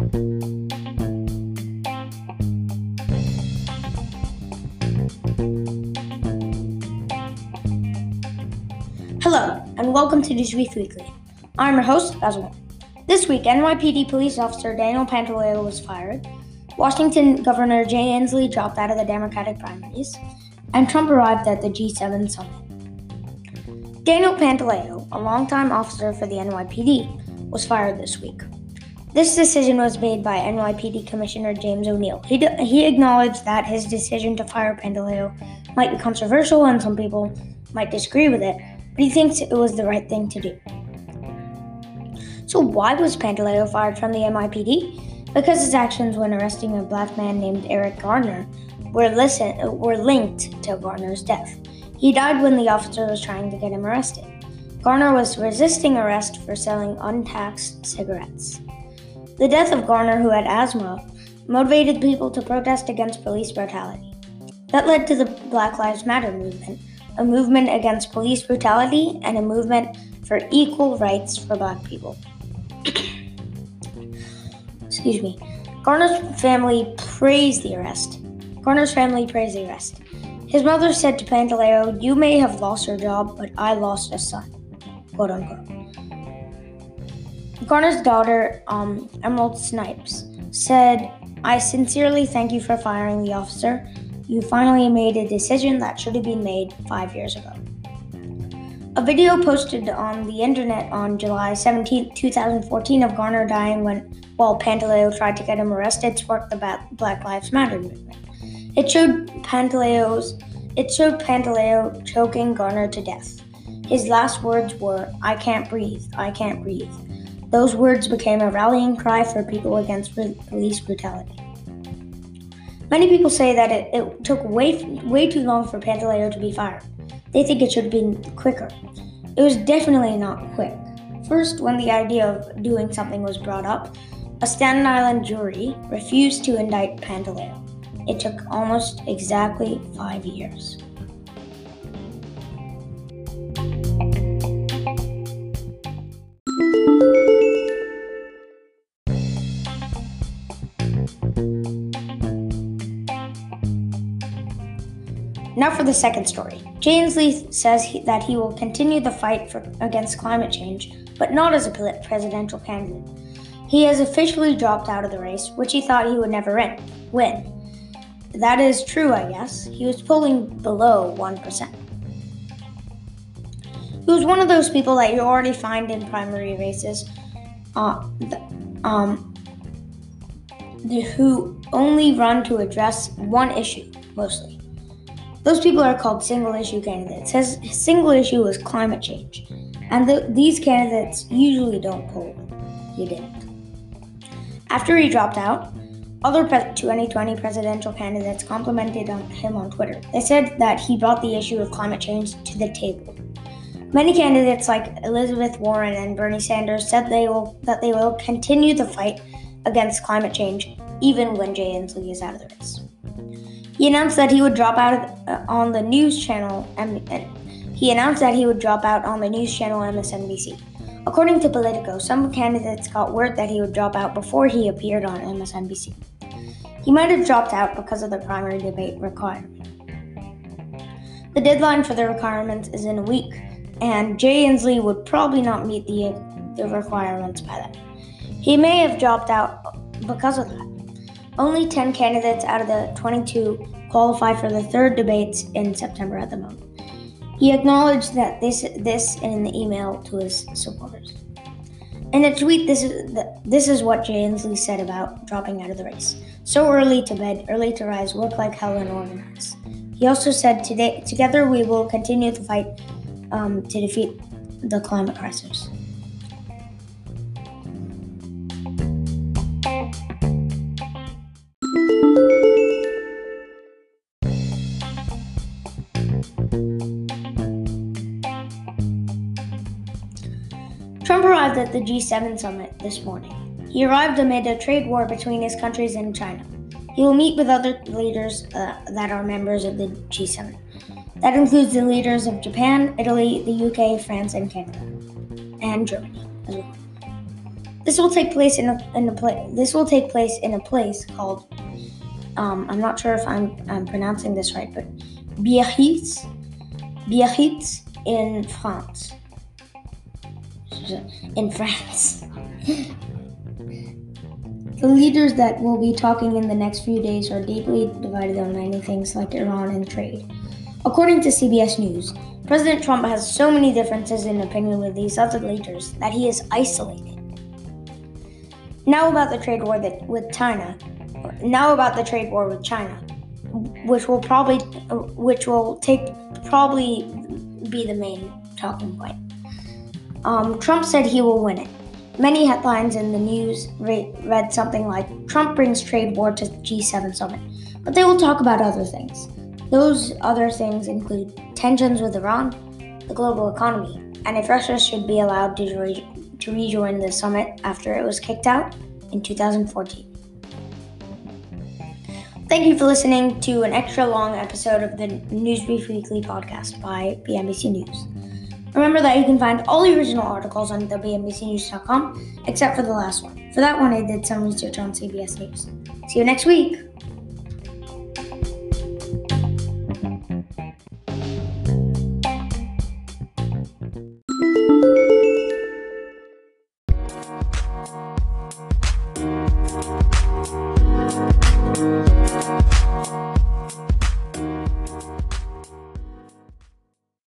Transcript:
Hello, and welcome to Newsweek Weekly. I'm your host, Basil. This week, NYPD police officer Daniel Pantaleo was fired, Washington Governor Jay Inslee dropped out of the Democratic primaries, and Trump arrived at the G7 summit. Daniel Pantaleo, a longtime officer for the NYPD, was fired this week. This decision was made by NYPD Commissioner James O'Neill. He, d- he acknowledged that his decision to fire Pantaleo might be controversial and some people might disagree with it, but he thinks it was the right thing to do. So, why was Pantaleo fired from the NYPD? Because his actions when arresting a black man named Eric Garner were, listen, were linked to Garner's death. He died when the officer was trying to get him arrested. Garner was resisting arrest for selling untaxed cigarettes. The death of Garner, who had asthma, motivated people to protest against police brutality. That led to the Black Lives Matter movement, a movement against police brutality and a movement for equal rights for black people. Excuse me. Garner's family praised the arrest. Garner's family praised the arrest. His mother said to Pantaleo, You may have lost your job, but I lost a son. Quote unquote. Garner's daughter, um, Emerald Snipes, said, I sincerely thank you for firing the officer. You finally made a decision that should have been made five years ago. A video posted on the internet on July 17, 2014, of Garner dying when, while Pantaleo tried to get him arrested, sparked the Black Lives Matter movement. It showed Pantaleo's it showed Pantaleo choking Garner to death. His last words were, "I can't breathe. I can't breathe." Those words became a rallying cry for people against police brutality. Many people say that it, it took way way too long for Pantaleo to be fired. They think it should have been quicker. It was definitely not quick. First, when the idea of doing something was brought up, a Staten Island jury refused to indict Pantaleo. It took almost exactly five years. Now for the second story. Jay Inslee says he, that he will continue the fight for, against climate change, but not as a presidential candidate. He has officially dropped out of the race, which he thought he would never win. That is true, I guess. He was polling below 1%. He was one of those people that you already find in primary races uh, um, who only run to address one issue, mostly. Those people are called single issue candidates. His, single issue was climate change, and the, these candidates usually don't poll. He didn't. After he dropped out, other pre- 2020 presidential candidates complimented on him on Twitter. They said that he brought the issue of climate change to the table. Many candidates like Elizabeth Warren and Bernie Sanders said they will that they will continue the fight against climate change even when Jay Inslee is out of the race. He announced that he would drop out uh, on the news channel. he announced that he would drop out on the news channel MSNBC. According to Politico, some candidates got word that he would drop out before he appeared on MSNBC. He might have dropped out because of the primary debate requirement. The deadline for the requirements is in a week, and Jay Inslee would probably not meet the, the requirements by then. He may have dropped out because of that. Only 10 candidates out of the 22 qualify for the third debates in September at the moment. He acknowledged that this this in the email to his supporters. In a tweet, this is the, this is what Jay Inslee said about dropping out of the race. So early to bed, early to rise, work like hell and organize. He also said, "Today, together we will continue to fight um, to defeat the climate crisis." Arrived at the G7 summit this morning. He arrived amid a trade war between his countries and China. He will meet with other leaders uh, that are members of the G7. That includes the leaders of Japan, Italy, the UK, France, and Canada, and Germany as well. This will take place in a in a place. This will take place in a place called. Um, I'm not sure if I'm I'm pronouncing this right, but Biarritz, Biarritz in France. In France. the leaders that will be talking in the next few days are deeply divided on many things like Iran and trade. According to CBS News, President Trump has so many differences in opinion with these other leaders that he is isolated. Now about the trade war that, with China. Now about the trade war with China, which will probably, which will take probably be the main talking point. Um, Trump said he will win it. Many headlines in the news read something like Trump brings trade war to G7 summit, but they will talk about other things. Those other things include tensions with Iran, the global economy, and if Russia should be allowed to, re- to rejoin the summit after it was kicked out in 2014. Thank you for listening to an extra long episode of the Newsbrief Weekly podcast by BNBC News. Remember that you can find all the original articles on WNBCNews.com except for the last one. For that one, I did some research on CBS News. See you next week.